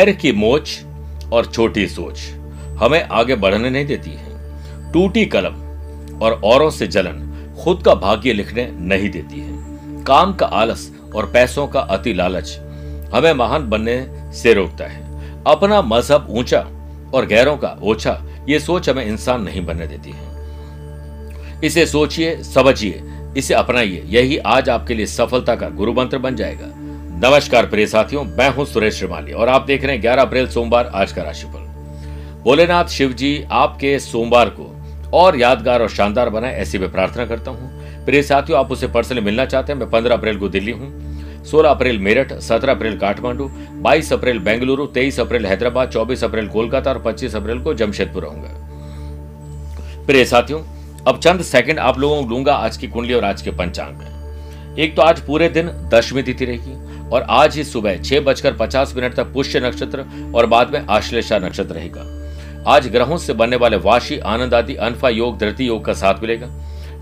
पैर की मोच और छोटी सोच हमें आगे बढ़ने नहीं देती है। टूटी कलम और औरों से जलन खुद का भाग्य लिखने नहीं देती है। काम का आलस और पैसों का अति लालच हमें महान बनने से रोकता है। अपना मज़हब ऊँचा और गैरों का ओछा, ये सोच हमें इंसान नहीं बनने देती है। इसे सोचिए, समझिए, इसे अपनाइए, यही आज आपके लिए सफलता का गुरु मंत्र बन जाएगा। नमस्कार प्रिय साथियों, मैं हूँ सुरेश श्रीमाली और आप देख रहे हैं 11 अप्रैल सोमवार आज का राशिफल। भोलेनाथ शिव जी आपके सोमवार को और यादगार और शानदार बनाए ऐसी मैं प्रार्थना करता हूँ। प्रिय साथियों, आप उसे पर्सनली मिलना चाहते हैं। मैं पंद्रह अप्रैल को दिल्ली हूँ 16 अप्रैल मेरठ 17 अप्रैल काठमांडू 22 अप्रैल बेंगलुरु 23 अप्रैल हैदराबाद 24 अप्रैल कोलकाता और 25 अप्रैल को जमशेदपुर रहूँगा। प्रिय साथियों, अब चंद सेकंड आप लोगों को लूँगा आज की कुंडली और आज के पंचांग में। एक तो आज पूरे दिन दशमी तिथि रहेगी और आज ही सुबह छह बजकर पचास मिनट तक पुष्य नक्षत्र और बाद में आश्लेषा नक्षत्र रहेगा। आज ग्रहों से बनने वाले वाशी, आनंद आदि, अनफा योग, धरती योग का साथ मिलेगा।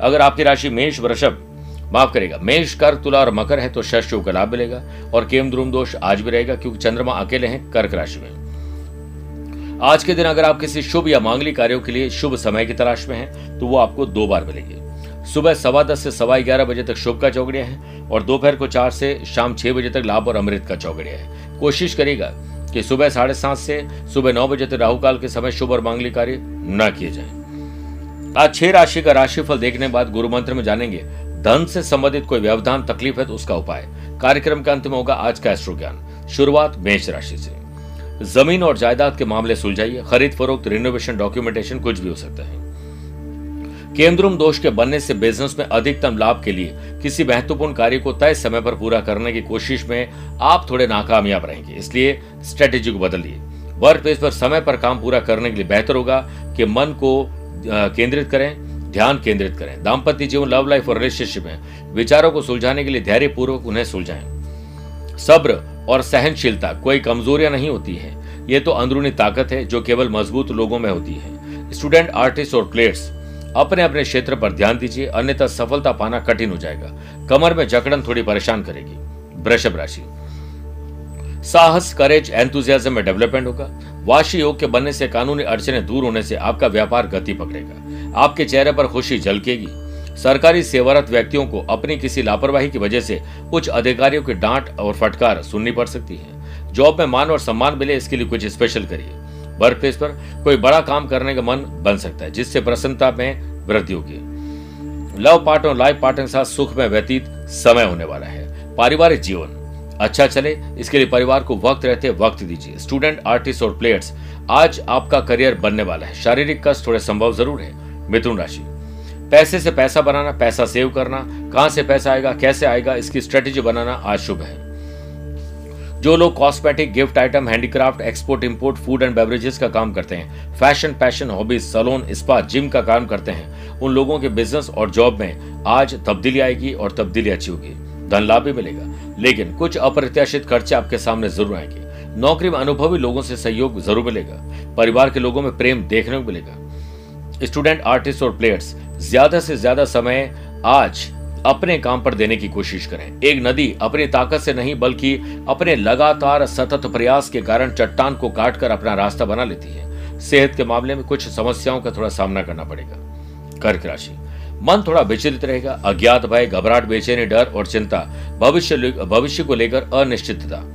अगर आपकी राशि मेष, वृषभ, माफ़ करेगा मेष कर तुला और मकर है तो शश का लाभ मिलेगा और केम द्रुम दोष आज भी रहेगा क्योंकि चंद्रमा अकेले हैं कर्क राशि में। आज के दिन अगर आप किसी शुभ या मांगलिक कार्यों के लिए शुभ समय की तलाश में हैं तो वो आपको दो बार मिलेगी। सुबह सवा दस से सवा ग्यारह बजे तक शुभ का चौकड़िया है और दोपहर को चार से शाम छह बजे तक लाभ और अमृत का चौकड़िया है। कोशिश करेगा कि सुबह साढ़े सात से सुबह नौ बजे तक राहु काल के समय शुभ और मांगलिक कार्य न किए जाए। आज छह राशि का राशिफल देखने बाद गुरु मंत्र में जानेंगे, धन से संबंधित कोई व्यवधान, तकलीफ़ है तो उसका उपाय। कार्यक्रम के अंत में होगा आज का एस्ट्रो ज्ञान शुरुआत मेष राशि से। ज़मीन और जायदाद के मामले सुलझाइए। खरीद फरोख्त रिनोवेशन डॉक्यूमेंटेशन कुछ भी हो सकता है। केंद्रुम दोष के बनने से बिज़नेस में अधिकतम लाभ के लिए किसी महत्वपूर्ण कार्य को तय समय पर पूरा करने की कोशिश में आप थोड़े नाकामयाब रहेंगे। इसलिए स्ट्रेटेजी को बदलिए। वर्क प्लेस पर समय पर काम पूरा करने के लिए बेहतर होगा कि मन को केंद्रित करें, ध्यान केंद्रित करें। दाम्पत्य जीवन लव लाइफ और रिलेशनशिप में विचारों को सुलझाने के लिए धैर्य पूर्वक उन्हें सुलझाएँ। सब्र और सहनशीलता कोई कमजोरियाँ नहीं होती है। ये तो अंदरूनी ताकत है जो केवल मज़बूत लोगों में होती है। स्टूडेंट आर्टिस्ट और प्लेयर्स अपने अपने क्षेत्र पर ध्यान दीजिए, अन्यथा सफलता पाना कठिन हो जाएगा। कमर में जकड़न थोड़ी परेशान करेगी। वृषभ राशि। साहस करेज एंथुजियाज्म में डेवलपमेंट होगा। वाशी योग के बनने से कानूनी अड़चने दूर होने से आपका व्यापार गति पकड़ेगा। आपके चेहरे पर खुशी झलकेगी। सरकारी सेवारत व्यक्तियों को अपनी किसी लापरवाही की वजह से उच्च अधिकारियों की डांट और फटकार सुननी पड़ सकती है। जॉब में मान और सम्मान मिले, इसके लिए कुछ स्पेशल करिए। वर्क प्लेस पर कोई बड़ा काम करने का मन बन सकता है, जिससे प्रसन्नता में वृद्धि होगी। लव पार्टनर और लाइफ पार्टनर के साथ सुख में व्यतीत समय होने वाला है। पारिवारिक जीवन अच्छा चले, इसके लिए परिवार को वक्त रहते वक्त दीजिए। स्टूडेंट आर्टिस्ट और प्लेयर्स आज आपका करियर बनने वाला है। शारीरिक कष्ट थोड़े संभव ज़रूर है। मिथुन राशि, पैसे से पैसा बनाना, पैसा सेव करना, कहाँ से पैसा आएगा, कैसे आएगा, इसकी स्ट्रेटेजी बनाना आज शुभ है। जो लोग cosmetic gift item handicraft export import food and beverages का काम करते हैं। Fashion passion hobbies salon spa gym का काम करते हैं। उन लोगों के बिज़नेस और जॉब में आज तब्दीली आएगी और तब्दीली अच्छी होगी। धन लाभ भी मिलेगा। लेकिन कुछ अप्रत्याशित खर्चे आपके सामने ज़रूर आएँगे। नौकरी में अनुभवी लोगों से सहयोग ज़रूर मिलेगा। परिवार के लोगों में प्रेम देखने को मिलेगा। स्टूडेंट आर्टिस्ट और प्लेयर्स ज़्यादा से ज़्यादा समय आज अपने काम पर देने की कोशिश करें। एक नदी अपनी ताकत से नहीं, बल्कि अपने लगातार सतत प्रयास के कारण चट्टान को काटकर अपना रास्ता बना लेती है। सेहत के मामले में कुछ समस्याओं का थोड़ा सामना करना पड़ेगा। कर्क राशि। मन थोड़ा विचलित रहेगा। अज्ञात भय, घबराहट, बेचैनी, डर और चिंता भविष्य भविष्य को लेकर अनिश्चितता।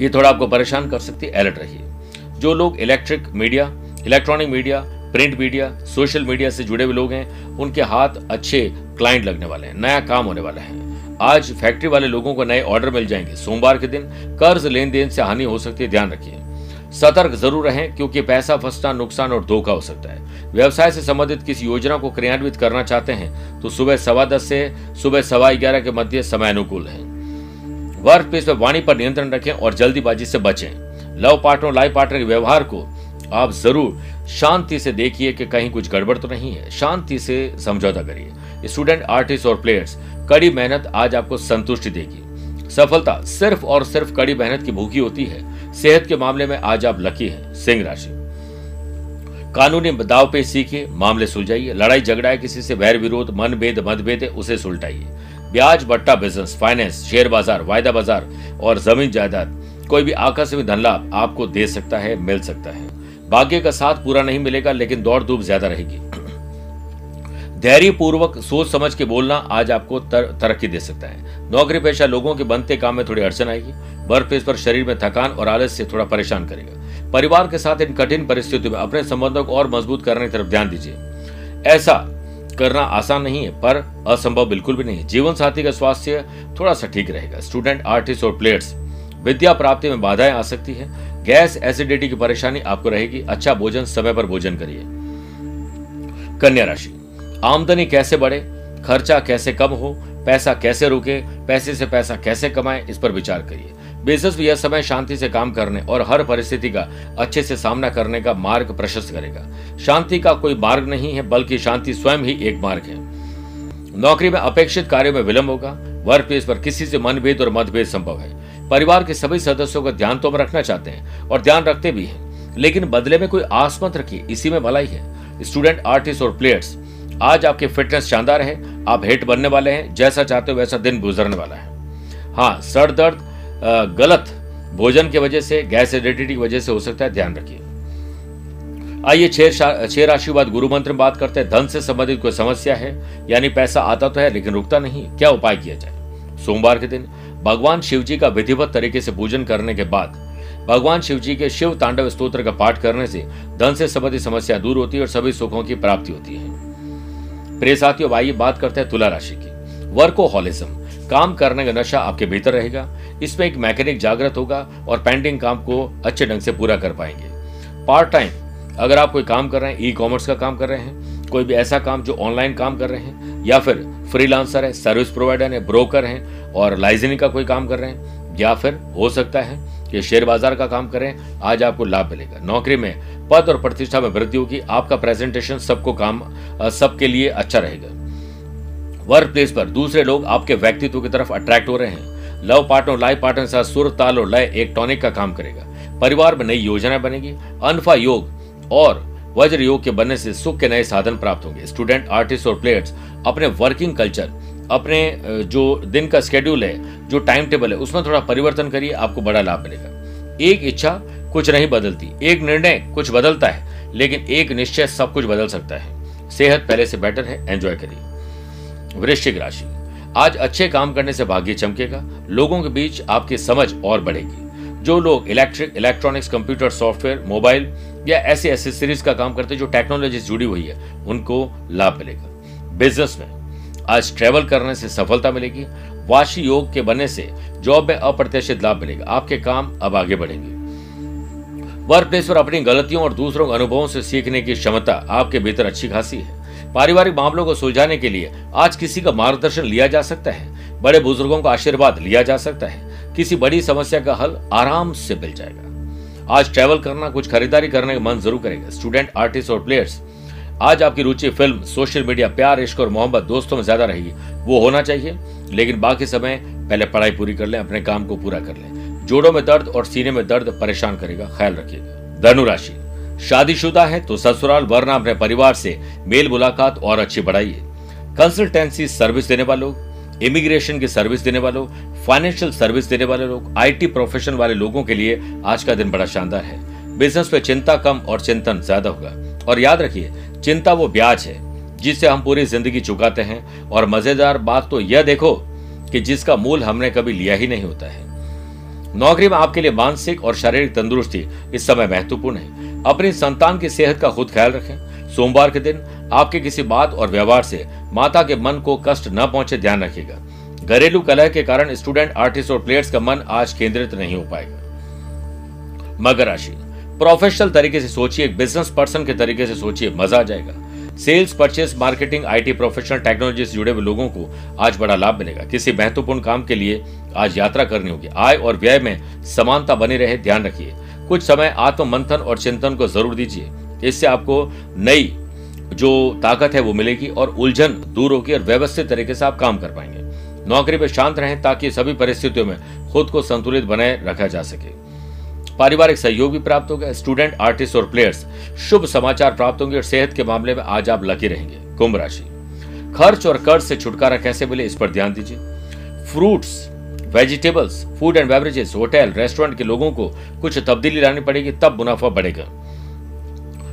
ये थोड़ा आपको परेशान कर सकती है। अलर्ट रहिए। जो लोग electric media electronic media print media, social media से जुड़े हुए लोग हैं, उनके हाथ अच्छे क्लाइंट लगने वाले हैं, नया काम होने वाला है। आज फैक्ट्री वाले लोगों को नए ऑर्डर मिल जाएँगे, सोमवार के दिन कर्ज लेन देन से हानि हो सकती है, ध्यान रखिए। सतर्क ज़रूर रहें, क्योंकि पैसा फंसना, नुकसान और धोखा हो सकता है। व्यवसाय से संबंधित किसी योजना को क्रियान्वित करना चाहते हैं तो सुबह सवा दस से सुबह सवा ग्यारह के मध्य समय अनुकूल है। वर्क प्लेस पर वाणी पर नियंत्रण रखें और जल्दीबाजी से बचें। लव पार्टनर लाइफ पार्टनर के व्यवहार को आप ज़रूर शांति से देखिए कि कहीं कुछ गड़बड़ तो नहीं है। शांति से समझौता करिए। स्टूडेंट, आर्टिस्ट और प्लेयर्स, कड़ी मेहनत आज आपको संतुष्टि देगी। सफलता सिर्फ़ और सिर्फ़ कड़ी मेहनत की भूखी होती है। सेहत के मामले में आज आप लकी हैं, सिंह राशि। कानूनी दाव पे सीखिए, मामले सुलझाइए। लड़ाई झगड़ा है किसी से, वैर विरोध मन भेद मतभेद है, उसे सुलटाइए। ब्याज बट्टा बिज़नेस फाइनेंस शेयर बाज़ार, वायदा बाज़ार और ज़मीन जायदाद, कोई भी आकस्मिक धन लाभ आपको दे सकता है, मिल सकता है। भाग्य का साथ पूरा नहीं मिलेगा लेकिन दौड़ धूप ज़्यादा रहेगी। धैर्य पूर्वक सोच समझ के बोलना आज आपको तर, तरक्की दे सकता है। नौकरी पेशा लोगों के बनते काम में थोड़ी अड़चन आएगी। वर्क प्लेस पर शरीर में थकान और आलस से थोड़ा परेशान करेगा। परिवार के साथ इन कठिन परिस्थितियों में अपने संबंधों को और मज़बूत करने की तरफ़ ध्यान दीजिए। ऐसा करना आसान नहीं है पर असंभव बिल्कुल भी नहीं जीवन साथी का स्वास्थ्य थोड़ा सा ठीक रहेगा। स्टूडेंट आर्टिस्ट और प्लेयर्स विद्या प्राप्ति में बाधाएँ आ सकती है। गैस एसिडिटी की परेशानी आपको रहेगी। अच्छा भोजन समय पर भोजन करिए। कन्या राशि, आमदनी कैसे बढ़े? खर्चा कैसे कम हो? पैसा कैसे रुके? पैसे से पैसा कैसे कमाए? इस पर विचार करिए। बिज़नेस में यह समय शांति से काम करने और हर परिस्थिति का अच्छे से सामना करने का मार्ग प्रशस्त करेगा। शांति का कोई मार्ग नहीं है, बल्कि शांति स्वयं ही एक मार्ग है। नौकरी में अपेक्षित कार्यों में विलंब होगा। वर्क प्लेस पर किसी से मनभेद और मतभेद संभव है। परिवार के सभी सदस्यों का ध्यान तो हम रखना चाहते हैं और ध्यान रखते भी हैं, लेकिन बदले में कोई आस मत रखिए, इसी में भलाई है। स्टूडेंट, आर्टिस्ट और प्लेयर्स, आज आपके फिटनेस शानदार है, आप हेट बनने वाले हैं, जैसा चाहते हो वैसा दिन गुजरने वाला है। हाँ सर दर्द गलत, भोजन की वजह से, गैस एडिडिटी की वजह से हो सकता है, ध्यान रखिए। आइए छह राशि बाद गुरु मंत्र बात करते हैं। धन से संबंधित कोई समस्या है? यानी पैसा आता तो है, लेकिन रुकता नहीं। क्या उपाय किया जाए? सोमवार के दिन भगवान शिव जी का विधिवत तरीके से पूजन करने के बाद भगवान शिव जी के शिव तांडव स्तोत्र का पाठ करने से धन से संबंधित समस्या दूर होती है और सभी सुखों की प्राप्ति होती है। प्रिय साथियों, आइए बात करते हैं तुला राशि की। वर्कोहॉलिज्म। काम करने का नशा आपके भीतर रहेगा। इसमें एक मैकेनिक जागृत होगा और पेंडिंग काम को अच्छे ढंग से पूरा कर पाएँगे। Part time. अगर आप कोई काम कर रहे हैं ई कॉमर्स का काम कर रहे हैं, कोई भी ऐसा काम जो ऑनलाइन काम कर रहे हैं, या फिर फ्रीलांसर है सर्विस प्रोवाइडर है ब्रोकर हैं, और लाइजनिंग का कोई काम कर रहे हैं, या फिर हो सकता है कि शेयर बाज़ार का काम करें, आज आपको लाभ मिलेगा। नौकरी में पद और प्रतिष्ठा में वृद्धि होगी, आपका प्रेजेंटेशन सबको काम सबके लिए अच्छा रहेगा। वर्क प्लेस पर दूसरे लोग आपके व्यक्तित्व की तरफ़ अट्रैक्ट हो रहे हैं। लव पार्टनर लाइफ पार्टनर साथ सुर, ताल और लय एक टॉनिक का काम करेगा। परिवार में नई योजनाएँ बनेगी। अनफा योग और वज्र योग के बनने से सुख के नए साधन प्राप्त होंगे। स्टूडेंट आर्टिस्ट और प्लेयर्स अपने वर्किंग कल्चर अपने जो दिन का स्केड्यूल है, जो टाइम टेबल है, उसमें थोड़ा परिवर्तन करिए, आपको बड़ा लाभ मिलेगा। एक इच्छा कुछ नहीं बदलती, एक निर्णय कुछ बदलता है, लेकिन एक निश्चय सब कुछ बदल सकता है। सेहत पहले से बेटर है एंजॉय करिए। वृश्चिक राशि, आज अच्छे काम करने से भाग्य चमकेगा, लोगों के बीच आपकी समझ और बढ़ेगी। जो लोग electric electronics computer software mobile या ऐसे एसेसरीज का काम करते हैं जो टेक्नोलॉजी से जुड़ी हुई है, उनको लाभ मिलेगा। बिज़नेस में आज ट्रेवल करने से सफलता मिलेगी। वाशी योग के बनने से जॉब में अप्रत्याशित लाभ मिलेगा। आपके काम अब आगे बढ़ेंगे। वर्क प्लेस पर अपनी गलतियों और दूसरों के अनुभवों से सीखने की क्षमता आपके भीतर अच्छी खासी है। पारिवारिक मामलों को सुलझाने के लिए आज किसी का मार्गदर्शन लिया जा सकता है। बड़े बुज़ुर्गों का आशीर्वाद लिया जा सकता है। किसी बड़ी समस्या का हल आराम से मिल जाएगा। आज ट्रैवल करना, कुछ खरीदारी करने का मन ज़रूर करेगा। स्टूडेंट आर्टिस्ट और प्लेयर्स आज आपकी रुचि फ़िल्म सोशल मीडिया प्यार, इश्क और मोहब्बत दोस्तों में ज़्यादा रहेगी। वो होना चाहिए, लेकिन बाकी समय पहले पढ़ाई पूरी कर लें, अपने काम को पूरा कर लें। जोड़ों में दर्द और सीने में दर्द परेशान करेगा, ख्याल रखिएगा। धनु राशि, शादीशुदा है तो ससुराल, वरना अपने परिवार से मेल मुलाकात और अच्छी बढ़ाइए कंसल्टेंसी सर्विस देने वालों इमिग्रेशन की सर्विस देने वालों, फाइनेंशियल सर्विस देने वाले लोग, आईटी प्रोफेशन वाले लोगों के लिए आज का दिन बड़ा शानदार है। बिज़नेस पे चिंता कम और चिंतन ज़्यादा होगा। और याद रखिए, चिंता वो ब्याज है, जिससे हम पूरी ज़िंदगी चुकाते हैं। और मज़ेदार बात तो यह देखो कि जिसका मूल हमने कभी लिया ही नहीं होता है। नौकरी में आपके लिए मानसिक और शारीरिक तंदुरुस्ती इस समय महत्वपूर्ण है। अपनी संतान की सेहत का खुद ख्याल रखें। सोमवार के दिन आपके किसी बात और व्यवहार से माता के मन को कष्ट न पहुँचे, ध्यान रखिएगा। घरेलू कलह के कारण स्टूडेंट, आर्टिस्ट और प्लेयर्स का मन आज केंद्रित नहीं हो पाएगा। मकर राशि। प्रोफेशनल तरीके से सोचिए, बिज़नेस पर्सन के तरीके से सोचिए, मज़ा आ जाएगा। Sales purchase, marketing, IT, professional technology से जुड़े हुए लोगों को आज बड़ा लाभ मिलेगा। किसी महत्वपूर्ण काम के लिए आज यात्रा करनी होगी। आय और व्यय में समानता बनी रहे, ध्यान रखिए। कुछ समय आत्म मंथन और चिंतन को ज़रूर दीजिए। इससे आपको नई जो ताकत है वो मिलेगी और उलझन दूर होगी और व्यवस्थित तरीके से आप काम कर पाएँगे। नौकरी पर शांत रहें ताकि सभी परिस्थितियों में खुद को संतुलित बनाए रखा जा सके। पारिवारिक सहयोग भी प्राप्त होगा, स्टूडेंट, आर्टिस्ट और प्लेयर्स, शुभ समाचार प्राप्त होंगे और सेहत के मामले में आज आप लकी रहेंगे। कुंभ राशि। खर्च और कर्ज से छुटकारा कैसे मिले इस पर ध्यान दीजिए। Fruits, vegetables, food and beverages, hotel, restaurant के लोगों को कुछ तब्दीली लानी पड़ेगी, तब मुनाफा बढ़ेगा।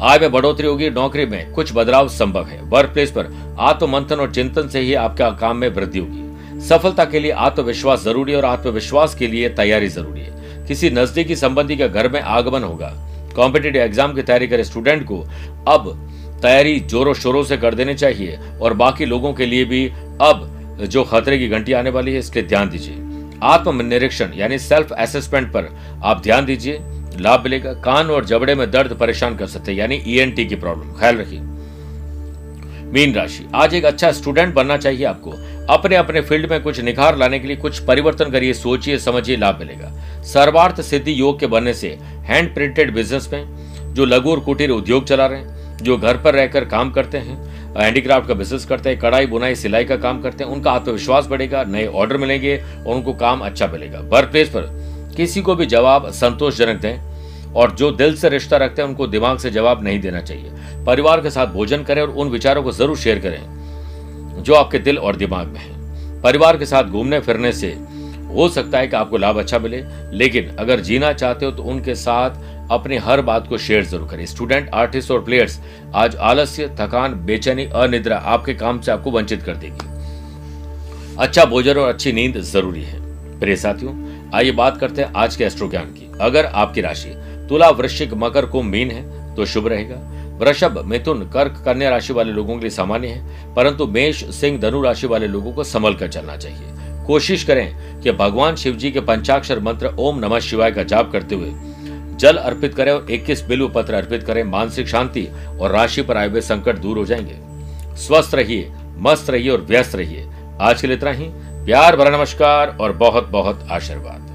आय में बढ़ोतरी होगी, नौकरी में कुछ बदलाव संभव है। वर्क प्लेस पर आत्ममंथन और चिंतन से ही आपका काम में वृद्धि होगी। सफलता के लिए आत्मविश्वास ज़रूरी है और आत्मविश्वास के लिए तैयारी ज़रूरी है। किसी नजदीकी संबंधी का घर में आगमन होगा। कॉम्पिटेटिव एग्ज़ाम की तैयारी करे स्टूडेंट को। अब तैयारी जोरों शोरों से कर देनी चाहिए और बाकी लोगों के लिए भी अब जो खतरे की घंटी आने वाली है, इसके ध्यान दीजिए। आत्म निरीक्षण यानी सेल्फ असेसमेंट पर आप ध्यान दीजिए। लाभ मिलेगा, कान और जबड़े में दर्द परेशान कर सकते हैं, यानी ईएनटी की प्रॉब्लम ख्याल रखिए। मीन राशि। आज एक अच्छा स्टूडेंट बनना चाहिए आपको। अपने अपने फ़ील्ड में कुछ निखार लाने के लिए कुछ परिवर्तन करिए, सोचिए, समझिए, लाभ मिलेगा। सर्वार्थ सिद्धि योग के बनने से हैंड प्रिंटेड बिज़नेस में जो लघु और कुटीर उद्योग चला रहे हैं, जो घर पर रहकर काम करते हैं हैंडीक्राफ्ट का बिज़नेस करते हैं, कढ़ाई, बुनाई, सिलाई का काम करते हैं, उनका आत्मविश्वास बढ़ेगा, नए ऑर्डर मिलेंगे और उनको काम अच्छा मिलेगा। वर्क प्लेस पर किसी को भी जवाब संतोषजनक दें। और जो दिल से रिश्ता रखते हैं, उनको दिमाग से जवाब नहीं देना चाहिए। परिवार के साथ भोजन करें और उन विचारों को ज़रूर शेयर करें, जो आपके दिल और दिमाग में है। परिवार के साथ घूमने फिरने से हो सकता है कि आपको लाभ अच्छा मिले, लेकिन अगर जीना चाहते हो तो उनके साथ अपनी हर बात को शेयर ज़रूर करें। स्टूडेंट, आर्टिस्ट और प्लेयर्स, आज आलस्य, थकान, बेचैनी, अनिद्रा आपके काम से आपको वंचित कर देगी। अच्छा भोजन और अच्छी नींद ज़रूरी है। प्रिय साथियों, आइए बात करते हैं आज के एस्ट्रो ज्ञान की। अगर आपकी राशि तुला वृश्चिक मकर को मीन है तो शुभ रहेगा। वृषभ, मिथुन, कर्क, कन्या राशि वाले लोगों के लिए सामान्य है, परंतु मेष, सिंह, धनु राशि वाले लोगों को संभल कर चलना चाहिए। कोशिश करें कि भगवान शिव जी के पंचाक्षर मंत्र ओम नमः शिवाय का जाप करते हुए जल अर्पित करें और 21 बिल्व पत्र अर्पित करें। मानसिक शांति और राशि पर आए हुए संकट दूर हो जाएँगे। स्वस्थ रहिए, मस्त रहिए और व्यस्त रहिए। आज के लिए इतना ही। प्यार भरा नमस्कार और बहुत बहुत आशीर्वाद।